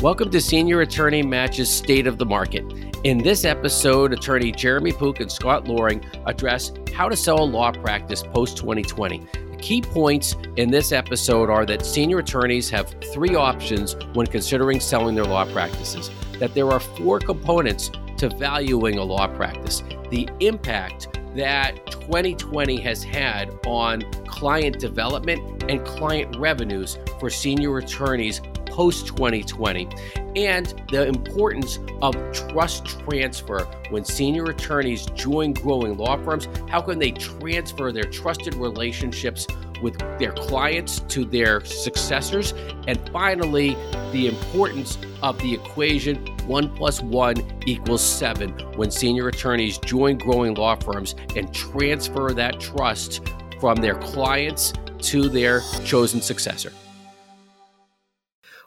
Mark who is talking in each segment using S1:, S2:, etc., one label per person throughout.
S1: Welcome to Senior Attorney Match's State of the Market. In this episode, attorney Jeremy Pook and Scott Loring address how to sell a law practice post 2020. The key points in this episode are that senior attorneys have three options when considering selling their law practices, that there are four components to valuing a law practice, the impact that 2020 has had on client development and client revenues for senior attorneys post 2020 and the importance of trust transfer when senior attorneys join growing law firms. How can they transfer their trusted relationships with their clients to their successors? And finally, the importance of the equation one plus one equals seven when senior attorneys join growing law firms and transfer that trust from their clients to their chosen successor.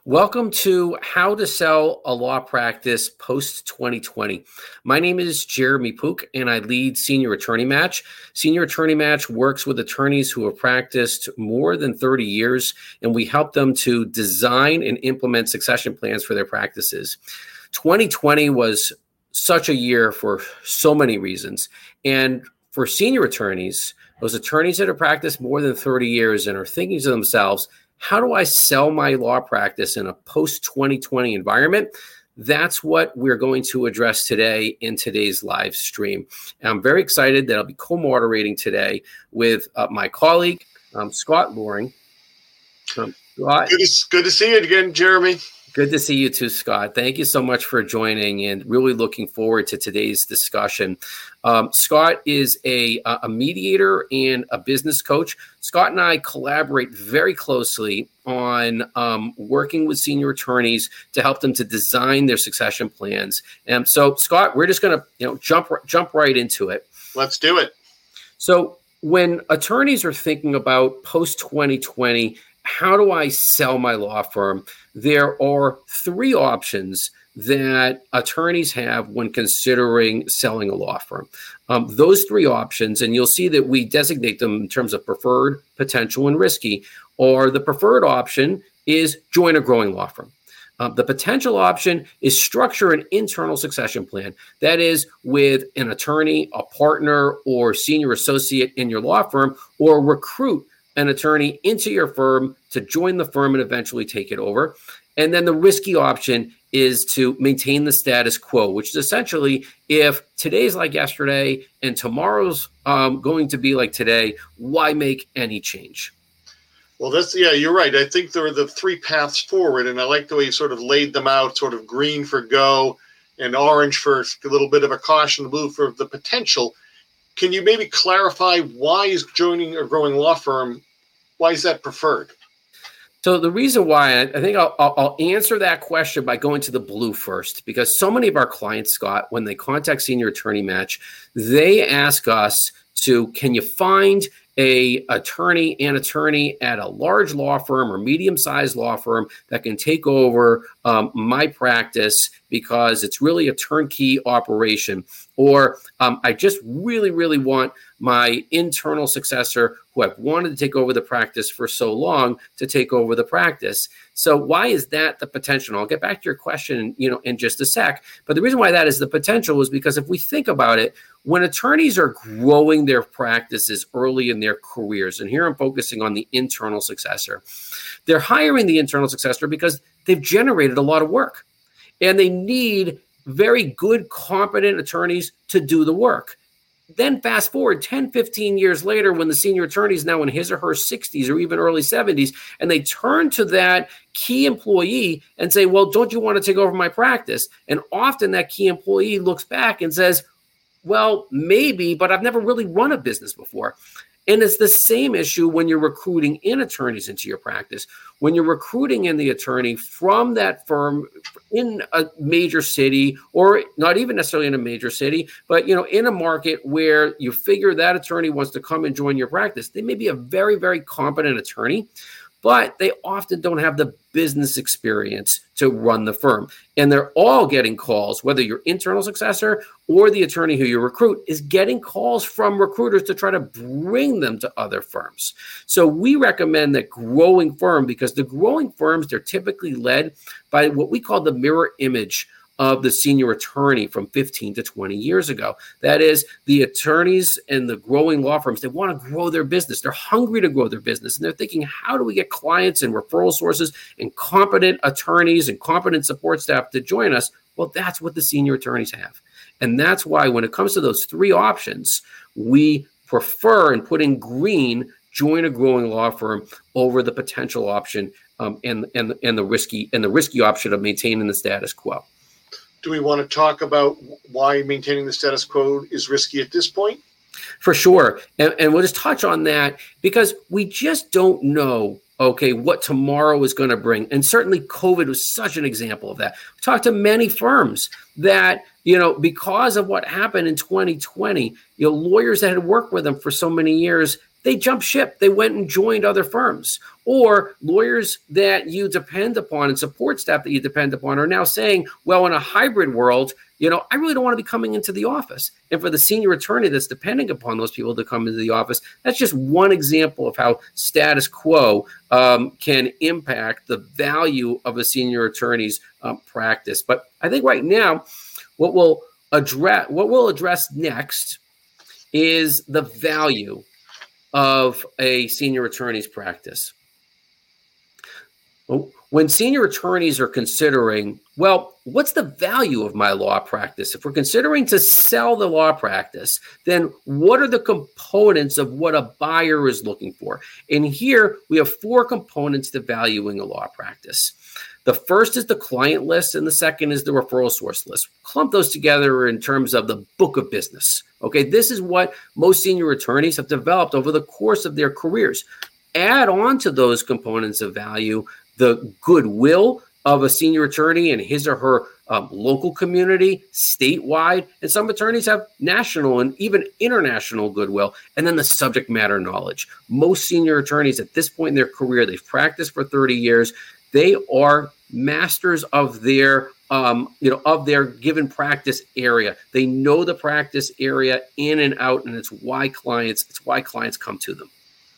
S1: Welcome to How to Sell a Law Practice Post 2020. My name is Jeremy Pook, and I lead Senior Attorney Match. Senior Attorney Match works with attorneys who have practiced more than 30 years, and we help them to design and implement succession plans for their practices. 2020 was such a year for so many reasons. And for senior attorneys, those attorneys that have practiced more than 30 years and are thinking to themselves, how do I sell my law practice in a post 2020 environment? That's what we're going to address today in today's live stream. And I'm very excited that I'll be co moderating today with uh, my colleague, um, Scott Loring.
S2: Um, Scott, good, to, good to see you again, Jeremy.
S1: Good to see you too, Scott. Thank you so much for joining and really looking forward to today's discussion. Um, Scott is a, a mediator and a business coach. Scott and I collaborate very closely on um, working with senior attorneys to help them to design their succession plans. And so, Scott, we're just going to you know jump jump right into it.
S2: Let's do it.
S1: So, when attorneys are thinking about post 2020 how do I sell my law firm? There are three options that attorneys have when considering selling a law firm. Um, those three options, and you'll see that we designate them in terms of preferred, potential, and risky, or the preferred option is join a growing law firm. Um, the potential option is structure an internal succession plan. That is, with an attorney, a partner, or senior associate in your law firm, or recruit an attorney into your firm to join the firm and eventually take it over. And then the risky option is to maintain the status quo, which is essentially if today's like yesterday and tomorrow's um, going to be like today, why make any change?
S2: Well, that's yeah, you're right. I think there are the three paths forward, and I like the way you sort of laid them out: sort of green for go, and orange for a little bit of a caution, blue for the potential. Can you maybe clarify why is joining a growing law firm why is that preferred?
S1: So the reason why I think I'll, I'll, answer that question by going to the blue first, because so many of our clients, Scott, when they contact Senior Attorney Match, they ask us to, can you find a attorney and attorney at a large law firm or medium sized law firm that can take over um, my practice because it's really a turnkey operation or um, i just really really want my internal successor who I've wanted to take over the practice for so long to take over the practice. So why is that the potential? I'll get back to your question, you know, in just a sec. But the reason why that is the potential is because if we think about it, when attorneys are growing their practices early in their careers, and here I'm focusing on the internal successor, they're hiring the internal successor because they've generated a lot of work and they need very good, competent attorneys to do the work. Then fast forward 10, 15 years later, when the senior attorney is now in his or her 60s or even early 70s, and they turn to that key employee and say, Well, don't you want to take over my practice? And often that key employee looks back and says, Well, maybe, but I've never really run a business before. And it's the same issue when you're recruiting in attorneys into your practice. When you're recruiting in the attorney from that firm in a major city, or not even necessarily in a major city, but you know, in a market where you figure that attorney wants to come and join your practice, they may be a very, very competent attorney, but they often don't have the business experience to run the firm. And they're all getting calls, whether your internal successor or the attorney who you recruit is getting calls from recruiters to try to bring them to other firms. So we recommend that growing firm because the growing firms, they're typically led by what we call the mirror image of the senior attorney from 15 to 20 years ago. That is, the attorneys and the growing law firms, they want to grow their business. They're hungry to grow their business. And they're thinking, how do we get clients and referral sources and competent attorneys and competent support staff to join us? Well, that's what the senior attorneys have. And that's why, when it comes to those three options, we prefer and put in green join a growing law firm over the potential option um, and, and, and the risky and the risky option of maintaining the status quo
S2: do we want to talk about why maintaining the status quo is risky at this point?
S1: For sure. And, and we'll just touch on that because we just don't know okay, what tomorrow is going to bring. And certainly COVID was such an example of that. We talked to many firms that, you know, because of what happened in 2020, you know, lawyers that had worked with them for so many years they jumped ship. They went and joined other firms. Or lawyers that you depend upon and support staff that you depend upon are now saying, well, in a hybrid world, you know, I really don't want to be coming into the office. And for the senior attorney that's depending upon those people to come into the office, that's just one example of how status quo um, can impact the value of a senior attorney's um, practice. But I think right now, what we'll address, what we'll address next, is the value of a senior attorney's practice. Oh, when senior attorneys are considering, well, what's the value of my law practice? If we're considering to sell the law practice, then what are the components of what a buyer is looking for? And here we have four components to valuing a law practice. The first is the client list, and the second is the referral source list. Clump those together in terms of the book of business. Okay, this is what most senior attorneys have developed over the course of their careers. Add on to those components of value the goodwill of a senior attorney and his or her um, local community, statewide, and some attorneys have national and even international goodwill, and then the subject matter knowledge. Most senior attorneys at this point in their career, they've practiced for 30 years, they are masters of their um, you know of their given practice area. They know the practice area in and out and it's why clients it's why clients come to them.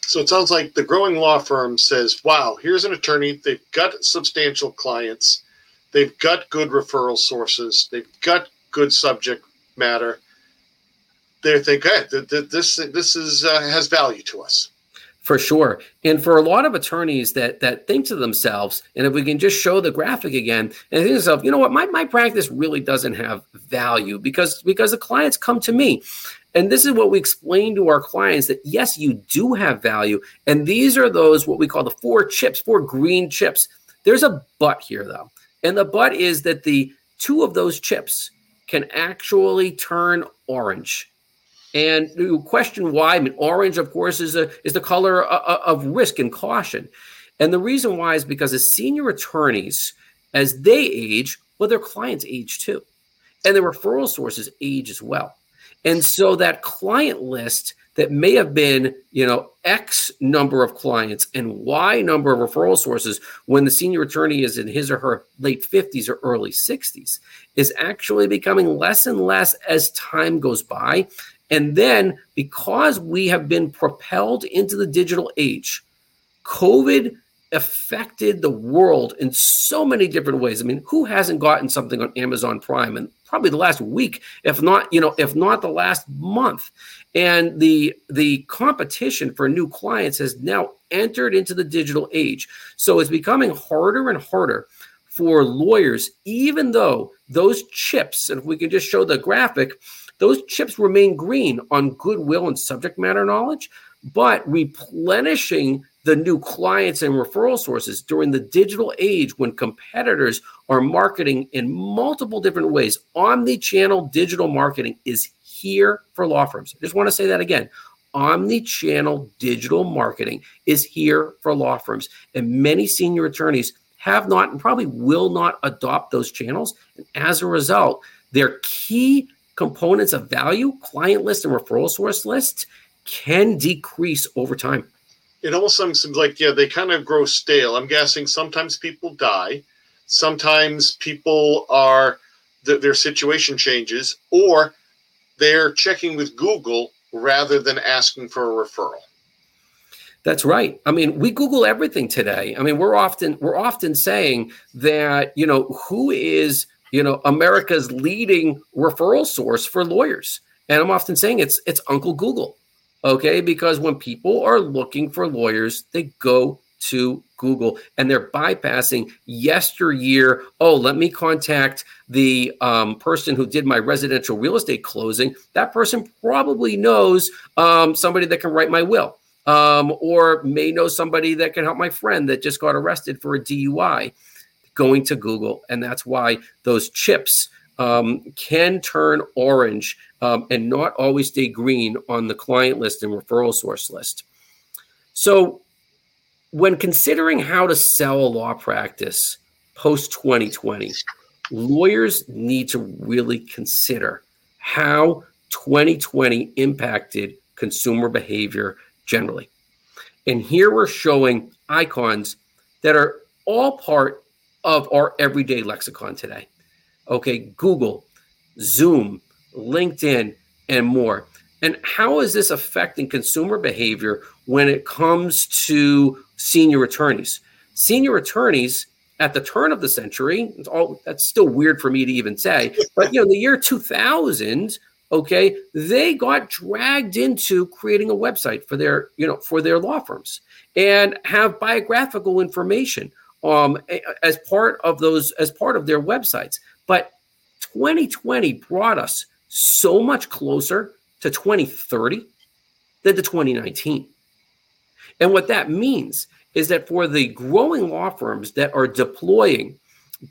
S2: So it sounds like the growing law firm says wow here's an attorney. They've got substantial clients. They've got good referral sources. They've got good subject matter. They think hey, this this is uh, has value to us
S1: for sure. And for a lot of attorneys that that think to themselves, and if we can just show the graphic again, and think to themselves, you know what, my, my practice really doesn't have value because because the clients come to me. And this is what we explain to our clients that yes, you do have value. And these are those what we call the four chips, four green chips. There's a but here though. And the but is that the two of those chips can actually turn orange and you question why. I mean, orange, of course, is a is the color of, of risk and caution. And the reason why is because as senior attorneys, as they age, well, their clients age too, and the referral sources age as well. And so that client list that may have been, you know, X number of clients and Y number of referral sources when the senior attorney is in his or her late 50s or early 60s is actually becoming less and less as time goes by and then because we have been propelled into the digital age, COVID affected the world in so many different ways. I mean, who hasn't gotten something on Amazon Prime and probably the last week, if not, you know, if not the last month. And the the competition for new clients has now entered into the digital age. So it's becoming harder and harder for lawyers, even though those chips, and if we can just show the graphic, those chips remain green on goodwill and subject matter knowledge, but replenishing the new clients and referral sources during the digital age when competitors are marketing in multiple different ways. Omni-channel digital marketing is here for law firms. I just want to say that again. Omni-channel digital marketing is here for law firms. And many senior attorneys have not and probably will not adopt those channels. And as a result, their key components of value, client list and referral source list can decrease over time.
S2: it almost seems like yeah they kind of grow stale i'm guessing sometimes people die sometimes people are their situation changes or they're checking with google rather than asking for a referral
S1: that's right. I mean, we Google everything today. I mean, we're often we're often saying that you know who is you know America's leading referral source for lawyers, and I'm often saying it's it's Uncle Google. Okay, because when people are looking for lawyers, they go to Google and they're bypassing yesteryear. Oh, let me contact the um, person who did my residential real estate closing. That person probably knows um, somebody that can write my will, um, or may know somebody that can help my friend that just got arrested for a DUI. Going to Google, and that's why those chips um, can turn orange um, and not always stay green on the client list and referral source list. So, when considering how to sell a law practice post 2020, lawyers need to really consider how 2020 impacted consumer behavior generally. And here we're showing icons that are all part of our everyday lexicon today okay, Google, Zoom, LinkedIn, and more. And how is this affecting consumer behavior when it comes to senior attorneys? Senior attorneys at the turn of the century, it's all that's still weird for me to even say, but you know, the year 2000, okay, they got dragged into creating a website for their, you know, for their law firms and have biographical information um, as part of those as part of their websites. But 2020 brought us so much closer to 2030 than to 2019. And what that means is that for the growing law firms that are deploying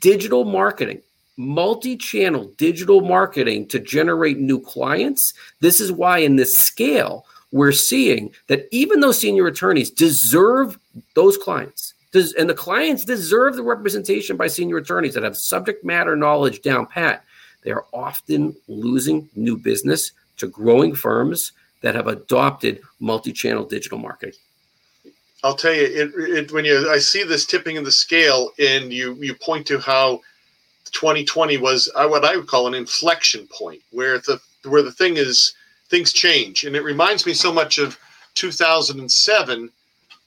S1: digital marketing, multi channel digital marketing to generate new clients, this is why in this scale, we're seeing that even though senior attorneys deserve those clients, does, and the clients deserve the representation by senior attorneys that have subject matter knowledge down pat. They are often losing new business to growing firms that have adopted multi-channel digital marketing.
S2: I'll tell you, it, it, when you I see this tipping in the scale, and you you point to how 2020 was uh, what I would call an inflection point, where the where the thing is things change, and it reminds me so much of 2007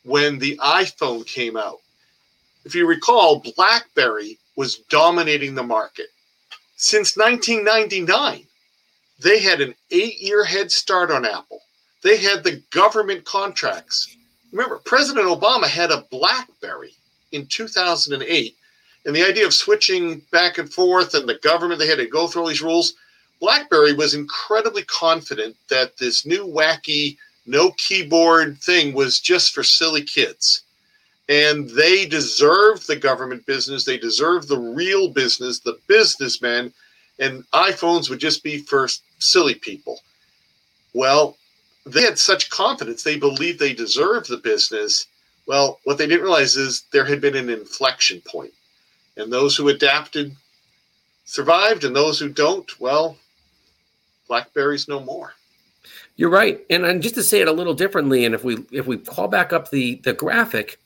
S2: when the iPhone came out. If you recall, BlackBerry was dominating the market. Since 1999, they had an eight year head start on Apple. They had the government contracts. Remember, President Obama had a Blackberry in 2008. And the idea of switching back and forth and the government, they had to go through all these rules. BlackBerry was incredibly confident that this new wacky no keyboard thing was just for silly kids. And they deserved the government business. They deserved the real business, the businessmen. And iPhones would just be for silly people. Well, they had such confidence. They believed they deserved the business. Well, what they didn't realize is there had been an inflection point. And those who adapted survived, and those who don't, well, Blackberry's no more.
S1: You're right, and, and just to say it a little differently, and if we if we call back up the the graphic,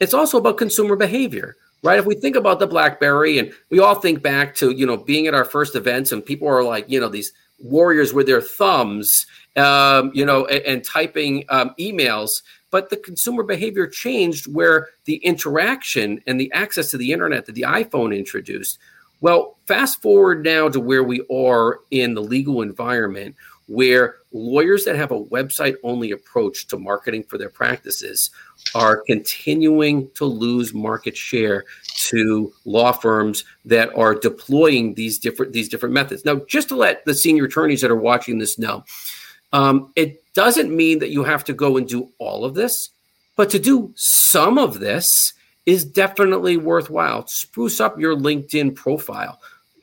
S1: it's also about consumer behavior, right? If we think about the BlackBerry, and we all think back to you know being at our first events, and people are like you know these warriors with their thumbs, um, you know, and, and typing um, emails. But the consumer behavior changed where the interaction and the access to the internet that the iPhone introduced. Well, fast forward now to where we are in the legal environment where lawyers that have a website only approach to marketing for their practices are continuing to lose market share to law firms that are deploying these different these different methods. Now, just to let the senior attorneys that are watching this know, um, it doesn't mean that you have to go and do all of this, but to do some of this is definitely worthwhile. Spruce up your LinkedIn profile.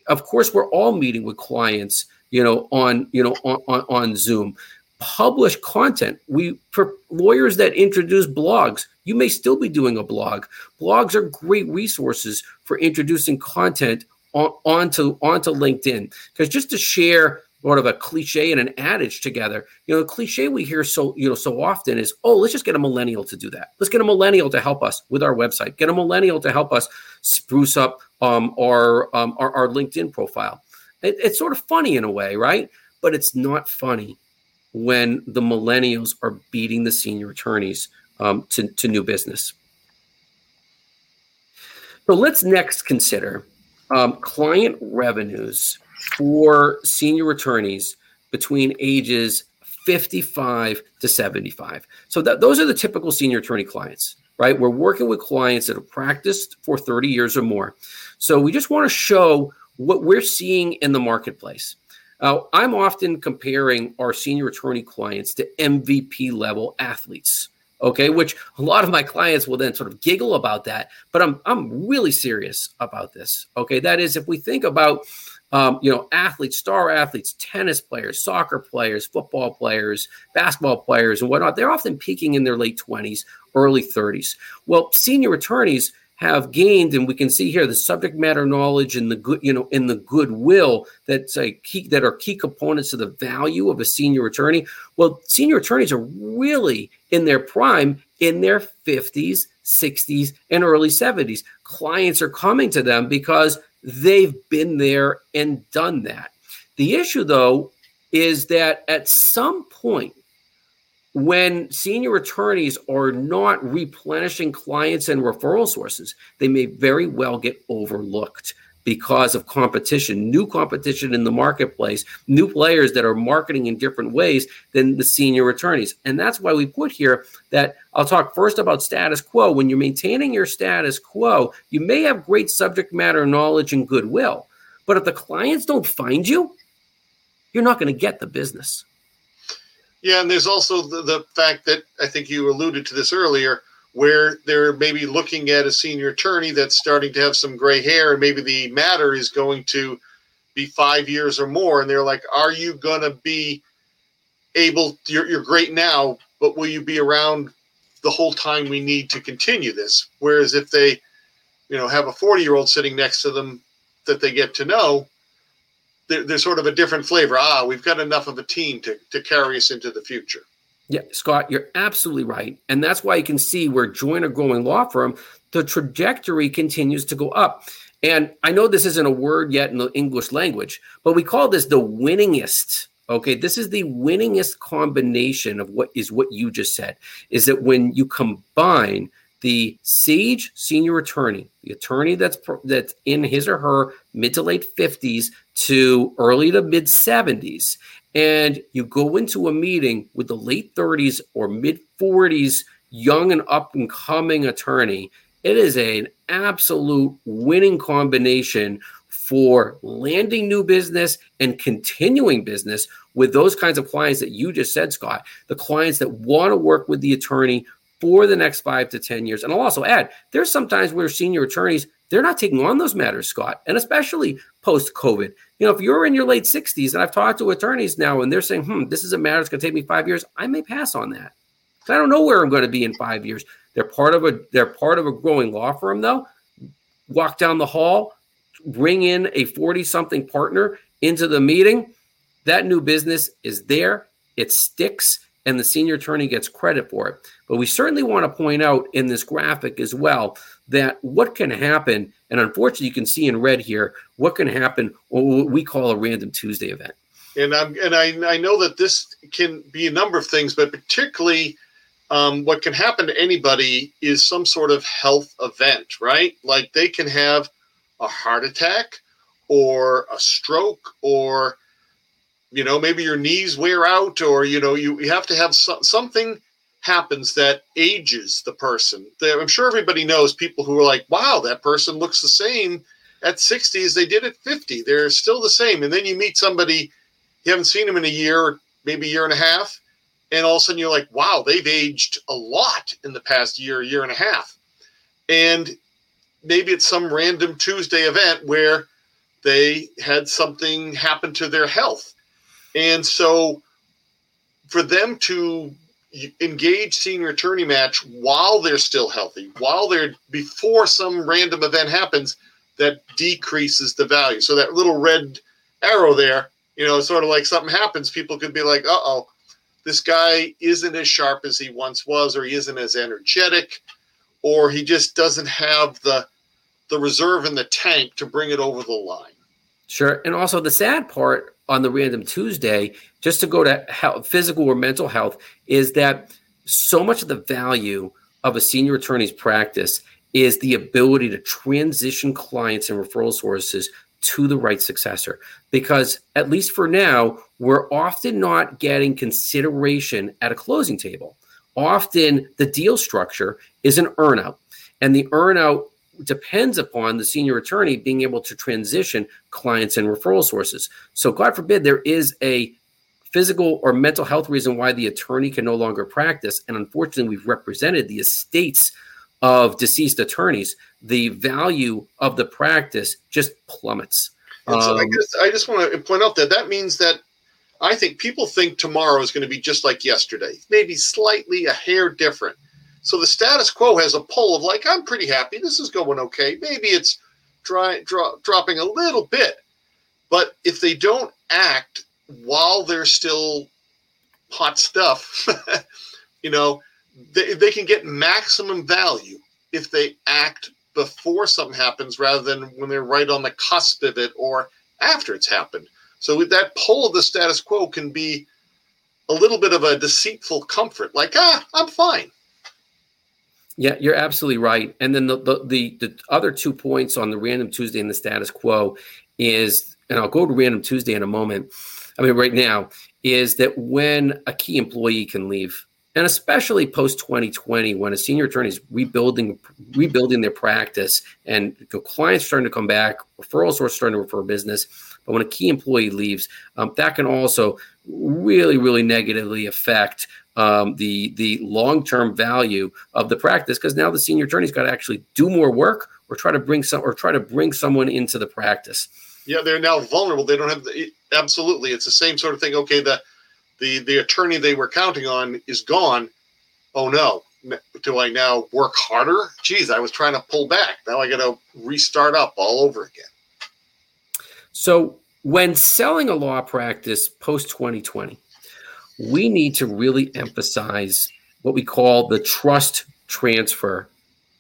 S1: Of course, we're all meeting with clients you know, on you know on, on, on Zoom. Publish content. We for lawyers that introduce blogs, you may still be doing a blog. Blogs are great resources for introducing content on, onto onto LinkedIn. Because just to share sort of a cliche and an adage together. You know, the cliche we hear so you know so often is, oh, let's just get a millennial to do that. Let's get a millennial to help us with our website. Get a millennial to help us spruce up um, our, um, our our LinkedIn profile. It, it's sort of funny in a way, right? But it's not funny when the millennials are beating the senior attorneys um, to, to new business. So let's next consider um, client revenues for senior attorneys between ages 55 to 75. So those are the typical senior attorney clients, right? We're working with clients that have practiced for 30 years or more. So we just want to show what we're seeing in the marketplace. Uh, I'm often comparing our senior attorney clients to MVP level athletes. Okay, which a lot of my clients will then sort of giggle about that, but I'm I'm really serious about this. Okay, that is if we think about um, you know athletes, star athletes, tennis players, soccer players, football players, basketball players, and whatnot, they're often peaking in their late 20s, early 30s. Well, senior attorneys have gained, and we can see here the subject matter knowledge and the good, you know, in the goodwill that's a key that are key components of the value of a senior attorney. Well, senior attorneys are really in their prime in their 50s, 60s, and early 70s. Clients are coming to them because they've been there and done that. The issue, though, is that at some point, when senior attorneys are not replenishing clients and referral sources, they may very well get overlooked because of competition, new competition in the marketplace, new players that are marketing in different ways than the senior attorneys. And that's why we put here that I'll talk first about status quo. When you're maintaining your status quo, you may have great subject matter knowledge and goodwill, but if the clients don't find you, you're not going to get the business.
S2: Yeah, and there's also the, the fact that I think you alluded to this earlier, where they're maybe looking at a senior attorney that's starting to have some gray hair, and maybe the matter is going to be five years or more, and they're like, "Are you going to be able? You're, you're great now, but will you be around the whole time we need to continue this?" Whereas if they, you know, have a 40 year old sitting next to them that they get to know, there's sort of a different flavor. Ah, we've got enough of a team to, to carry us into the future.
S1: Yeah, Scott, you're absolutely right. And that's why you can see where Joyner Growing Law Firm, the trajectory continues to go up. And I know this isn't a word yet in the English language, but we call this the winningest. Okay, this is the winningest combination of what is what you just said. Is that when you combine the Sage senior attorney, the attorney that's that's in his or her mid to late 50s to early to mid 70s, and you go into a meeting with the late 30s or mid 40s young and up and coming attorney, it is an absolute winning combination for landing new business and continuing business with those kinds of clients that you just said, Scott. The clients that want to work with the attorney for the next five to 10 years. And I'll also add, there's sometimes where senior attorneys, they're not taking on those matters, Scott, and especially post COVID. You know, if you're in your late 60s, and I've talked to attorneys now, and they're saying, hmm, this is a matter that's going to take me five years, I may pass on that. I don't know where I'm going to be in five years. They're part of a they're part of a growing law firm, though. Walk down the hall, bring in a 40 something partner into the meeting. That new business is there. It sticks and the senior attorney gets credit for it. But we certainly want to point out in this graphic as well that what can happen, and unfortunately, you can see in red here what can happen, what we call a random Tuesday event.
S2: And I'm and I, I know that this can be a number of things, but particularly um, what can happen to anybody is some sort of health event, right? Like they can have a heart attack or a stroke or you know maybe your knees wear out or you know you, you have to have so, something happens that ages the person. I'm sure everybody knows people who are like wow that person looks the same at 60 as they did at 50 they're still the same. And then you meet somebody you haven't seen them in a year maybe a year and a half and all of a sudden you're like wow they've aged a lot in the past year year and a half. And maybe it's some random tuesday event where they had something happen to their health and so for them to engage senior attorney match while they're still healthy, while they're before some random event happens, that decreases the value. So that little red arrow there You know, sort of like something happens, people could be like, uh oh, this guy isn't as sharp as he once was, or he isn't as energetic, or he just doesn't have the the reserve in the tank to bring it over the line.
S1: Sure. And also the sad part on the random Tuesday, just to go to health, physical or mental health, is that so much of the value of a senior attorney's practice is the ability to transition clients and referral sources to the right successor. Because, at least for now, we're often not getting consideration at a closing table. Often the deal structure is an earnout, and the earnout depends upon the senior attorney being able to transition clients and referral sources. So, God forbid, there is a physical or mental health reason why the attorney can no longer practice. And unfortunately, we've represented the estates of deceased attorneys. The value of the practice just plummets.
S2: And so um, I, guess I just want to point out that that means that I think people think tomorrow is going to be just like yesterday, maybe slightly a hair different. So the status quo has a pull of like, I'm pretty happy. This is going okay. Maybe it's dry, dro- dropping a little bit. But if they don't act while they're still hot stuff, you know, they, they can get maximum value if they act before something happens rather than when they're right on the cusp of it or after it's happened. So that pull of the status quo can be a little bit of a deceitful comfort, like, ah, I'm fine.
S1: Yeah, you're absolutely right. And then the, the, the the other two points on the random Tuesday and the status quo is, and I'll go to random Tuesday in a moment. I mean, right now is that when a key employee can leave, and especially post 2020, when a senior attorney is rebuilding rebuilding their practice, and clients starting to come back, referrals are starting to refer business. But when a key employee leaves, um, that can also really, really negatively affect um, the the long term value of the practice because now the senior attorney's got to actually do more work or try to bring some or try to bring someone into the practice.
S2: Yeah, they're now vulnerable. They don't have the, absolutely. It's the same sort of thing. Okay, the the the attorney they were counting on is gone. Oh no, do I now work harder? Geez, I was trying to pull back. Now I got to restart up all over again.
S1: So when selling a law practice post 2020 we need to really emphasize what we call the trust transfer,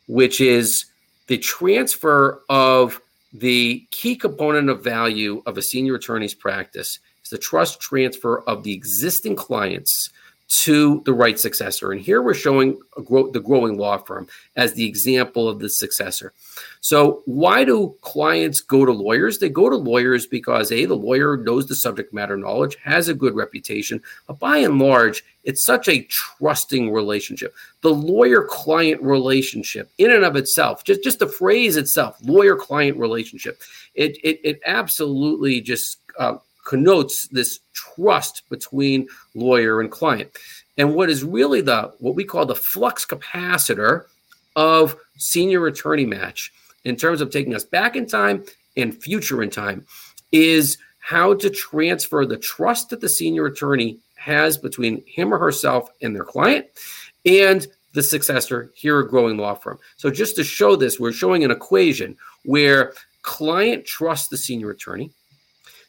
S1: which is the transfer of the key component of value of a senior attorney's practice is the trust transfer of the existing clients to the right successor. And here we're showing the growing law firm as the example of the successor. So, why do clients go to lawyers? They go to lawyers because A, the lawyer knows the subject matter knowledge, has a good reputation, but by and large, it's such a trusting relationship. The lawyer client relationship, in and of itself, just, just the phrase itself, lawyer client relationship, it, it, it absolutely just uh, connotes this trust between lawyer and client. And what is really the what we call the flux capacitor of senior attorney match in terms of taking us back in time and future in time is how to transfer the trust that the senior attorney has between him or herself and their client and the successor here a growing law firm. So just to show this, we're showing an equation where client trusts the senior attorney,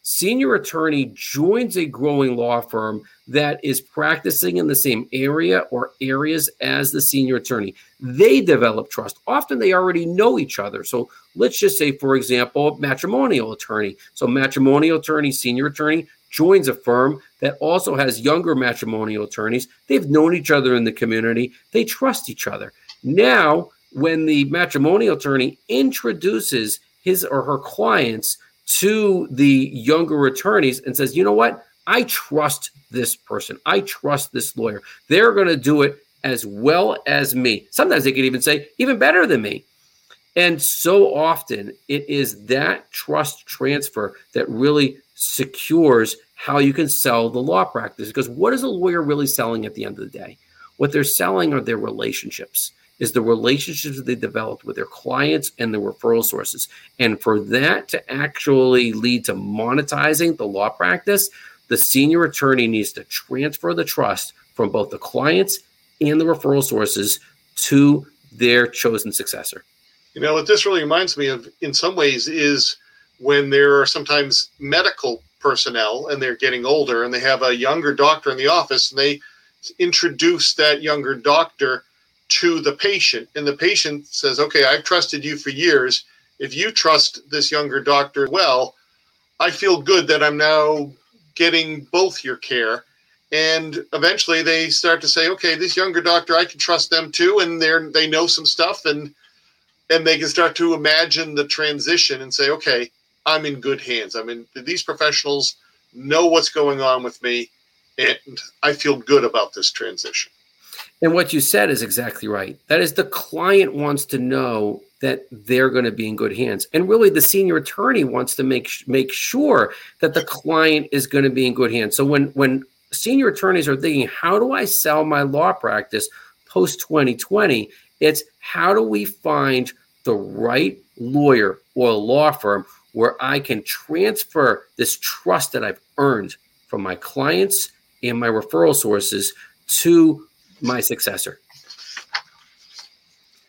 S1: senior attorney joins a growing law firm that is practicing in the same area or areas as the senior attorney. They develop trust. Often they already know each other. So let's just say, for example, matrimonial attorney. So matrimonial attorney, senior attorney joins a firm that also has younger matrimonial attorneys. They've known each other in the community. They trust each other. Now, when the matrimonial attorney introduces his or her clients to the younger attorneys and says, you know what? I trust this person. I trust this lawyer. They're going to do it as well as me. Sometimes they could even say, even better than me. And so often it is that trust transfer that really secures how you can sell the law practice. Because what is a lawyer really selling at the end of the day? What they're selling are their relationships is the relationships that they developed with their clients and the referral sources. And for that to actually lead to monetizing the law practice, the senior attorney needs to transfer the trust from both the clients and the referral sources to their chosen successor.
S2: You know, what this really reminds me of, in some ways, is when there are sometimes medical personnel and they're getting older and they have a younger doctor in the office and they introduce that younger doctor to the patient and the patient says okay i've trusted you for years if you trust this younger doctor well i feel good that i'm now getting both your care and eventually they start to say okay this younger doctor i can trust them too and they're they know some stuff and and they can start to imagine the transition and say okay I'm in good hands. I mean, these professionals know what's going on with me, and I feel good about this transition.
S1: And what you said is exactly right. That is, the client wants to know that they're going to be in good hands, and really, the senior attorney wants to make make sure that the client is going to be in good hands. So when when senior attorneys are thinking, how do I sell my law practice post 2020? It's how do we find the right lawyer or law firm where I can transfer this trust that I've earned from my clients and my referral sources to my successor.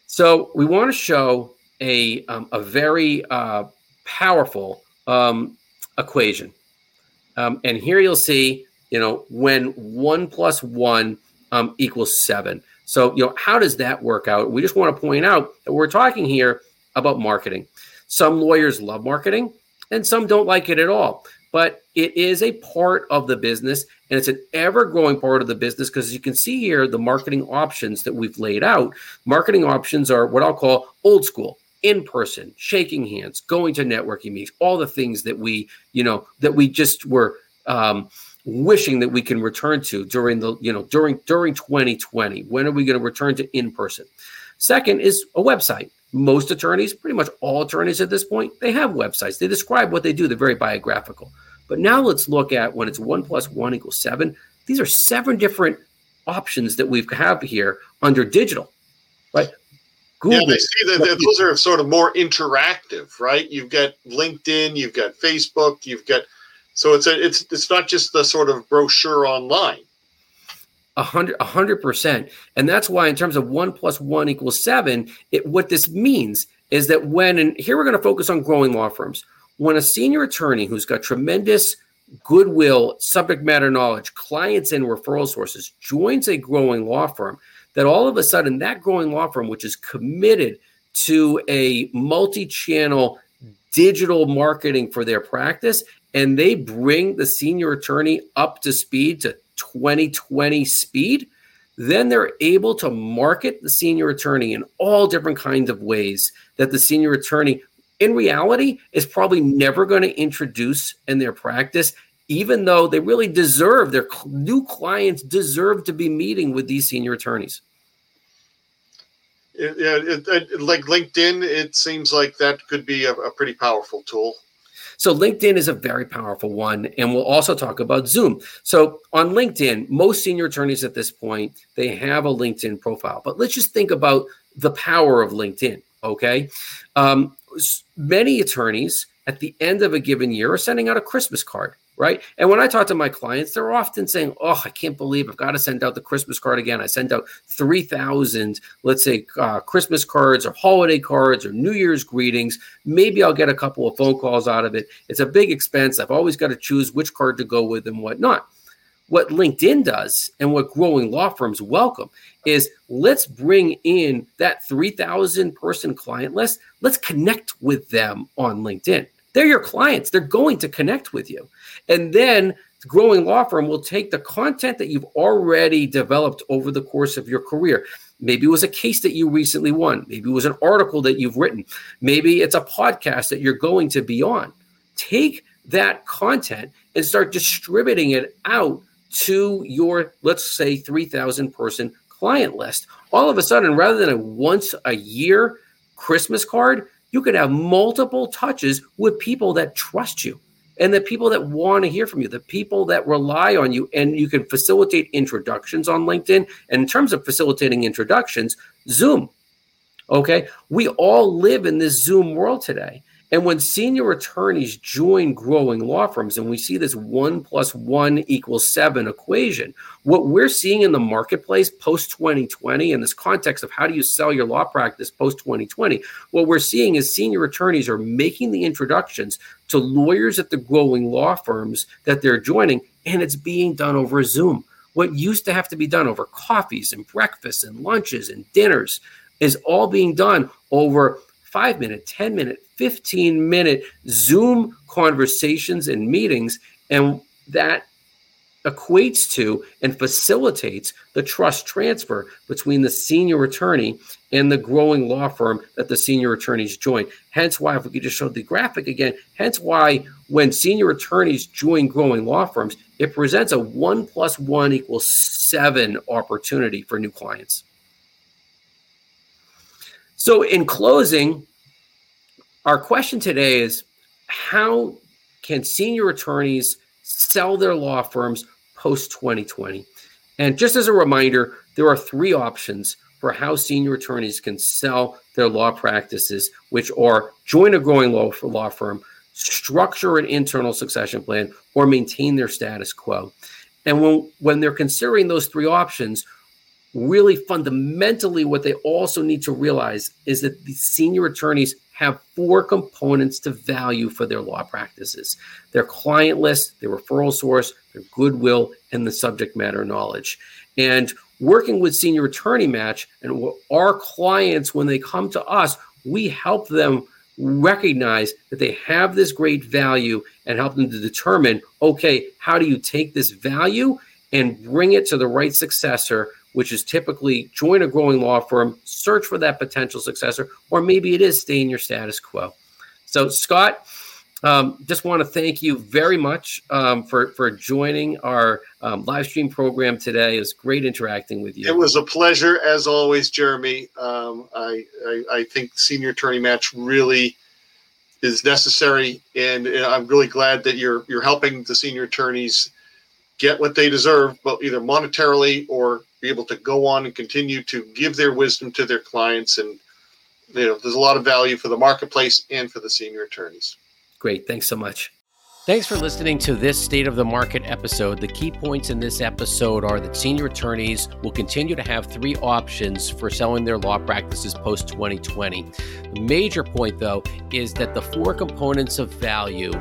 S1: So we want to show a, um, a very uh, powerful um, equation. Um, and here you'll see, you know, when one plus one um, equals seven. So, you know, how does that work out? We just want to point out that we're talking here about marketing. Some lawyers love marketing and some don't like it at all. But it is a part of the business and it's an ever growing part of the business because as you can see here the marketing options that we've laid out. Marketing options are what I'll call old school in person, shaking hands, going to networking meetings, all the things that we, you know, that we just were um, wishing that we can return to during the, you know, during during 2020. When are we going to return to in person? Second is a website most attorneys, pretty much all attorneys at this point, they have websites. They describe what they do. They're very biographical. But now let's look at when it's one plus one equals seven. These are seven different options that we have here under digital, right?
S2: Google. Yeah, they see that those are sort of more interactive, right? You've got LinkedIn, you've got Facebook, you've got so it's a it's it's not just the sort of brochure online.
S1: A hundred, a hundred percent, and that's why, in terms of one plus one equals seven, it what this means is that when and here we're going to focus on growing law firms. When a senior attorney who's got tremendous goodwill, subject matter knowledge, clients, and referral sources joins a growing law firm, that all of a sudden that growing law firm, which is committed to a multi-channel digital marketing for their practice, and they bring the senior attorney up to speed to 2020 speed, then they're able to market the senior attorney in all different kinds of ways that the senior attorney in reality is probably never going to introduce in their practice even though they really deserve their new clients deserve to be meeting with these senior attorneys.
S2: Yeah like linkedin it seems like that could be a, a pretty powerful tool
S1: so LinkedIn is a very powerful one, and we'll also talk about Zoom. So on LinkedIn, most senior attorneys at this point they have a LinkedIn profile, but let's just think about the power of LinkedIn. Okay, um, many attorneys at the end of a given year are sending out a Christmas card right? And when I talk to my clients, they're often saying, "Oh, I can't believe I've got to send out the Christmas card again. I sent out three thousand, let's say, uh, Christmas cards or holiday cards or New Year's greetings. Maybe I'll get a couple of phone calls out of it. It's a big expense. I've always got to choose which card to go with and whatnot." What LinkedIn does and what growing law firms welcome is let's bring in that 3,000 person client list. Let's connect with them on LinkedIn. They're your clients. They're going to connect with you. And then the growing law firm will take the content that you've already developed over the course of your career. Maybe it was a case that you recently won. Maybe it was an article that you've written. Maybe it's a podcast that you're going to be on. Take that content and start distributing it out to your, let's say, 3,000 person client list. All of a sudden, rather than a once a year Christmas card, you could have multiple touches with people that trust you and the people that want to hear from you, the people that rely on you, and you can facilitate introductions on LinkedIn. And in terms of facilitating introductions, Zoom. Okay. We all live in this Zoom world today. And when senior attorneys join growing law firms, and we see this one plus one equals seven equation, what we're seeing in the marketplace post 2020, in this context of how do you sell your law practice post 2020, what we're seeing is senior attorneys are making the introductions to lawyers at the growing law firms that they're joining, and it's being done over Zoom. What used to have to be done over coffees and breakfasts and lunches and dinners is all being done over five minute, 10 minute, 15 minute Zoom conversations and meetings. And that equates to and facilitates the trust transfer between the senior attorney and the growing law firm that the senior attorneys join. Hence why, if we could just show the graphic again, hence why when senior attorneys join growing law firms, it presents a one plus one equals seven opportunity for new clients. So, in closing, our question today is how can senior attorneys sell their law firms post 2020? And just as a reminder, there are three options for how senior attorneys can sell their law practices, which are join a growing law, law firm, structure an internal succession plan, or maintain their status quo. And when, when they're considering those three options, really fundamentally, what they also need to realize is that the senior attorneys have four components to value for their law practices their client list, their referral source, their goodwill, and the subject matter knowledge. And working with Senior Attorney Match and our clients, when they come to us, we help them recognize that they have this great value and help them to determine okay, how do you take this value and bring it to the right successor which is typically join a growing law firm, search for that potential successor, or maybe it is stay in your status quo. So, Scott, um, just want to thank you very much um, for for joining our um, live stream program today. It was great interacting with you.
S2: It was a pleasure as always, Jeremy. Um, I, I, I think senior attorney match really is necessary, and I'm really glad that you're you're helping the senior attorneys get what they deserve, but either monetarily or be able to go on and continue to give their wisdom to their clients. And you know, there's a lot of value for the marketplace and for the senior attorneys.
S1: Great. Thanks so much. Thanks for listening to this State of the Market episode. The key points in this episode are that senior attorneys will continue to have three options for selling their law practices post 2020. The major point, though, is that the four components of value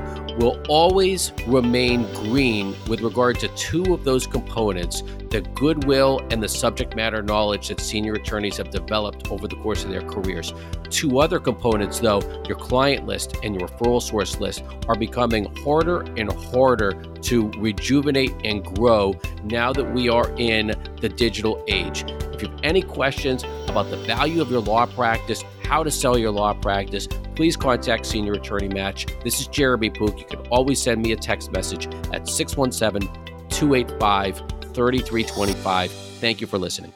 S1: will always remain green with regard to two of those components the goodwill and the subject matter knowledge that senior attorneys have developed over the course of their careers. Two other components, though, your client list and your referral source list, are becoming harder and harder to rejuvenate and grow now that we are in the digital age. If you have any questions about the value of your law practice, how to sell your law practice, please contact Senior Attorney Match. This is Jeremy Pook. You can always send me a text message at 617 285 3325. Thank you for listening.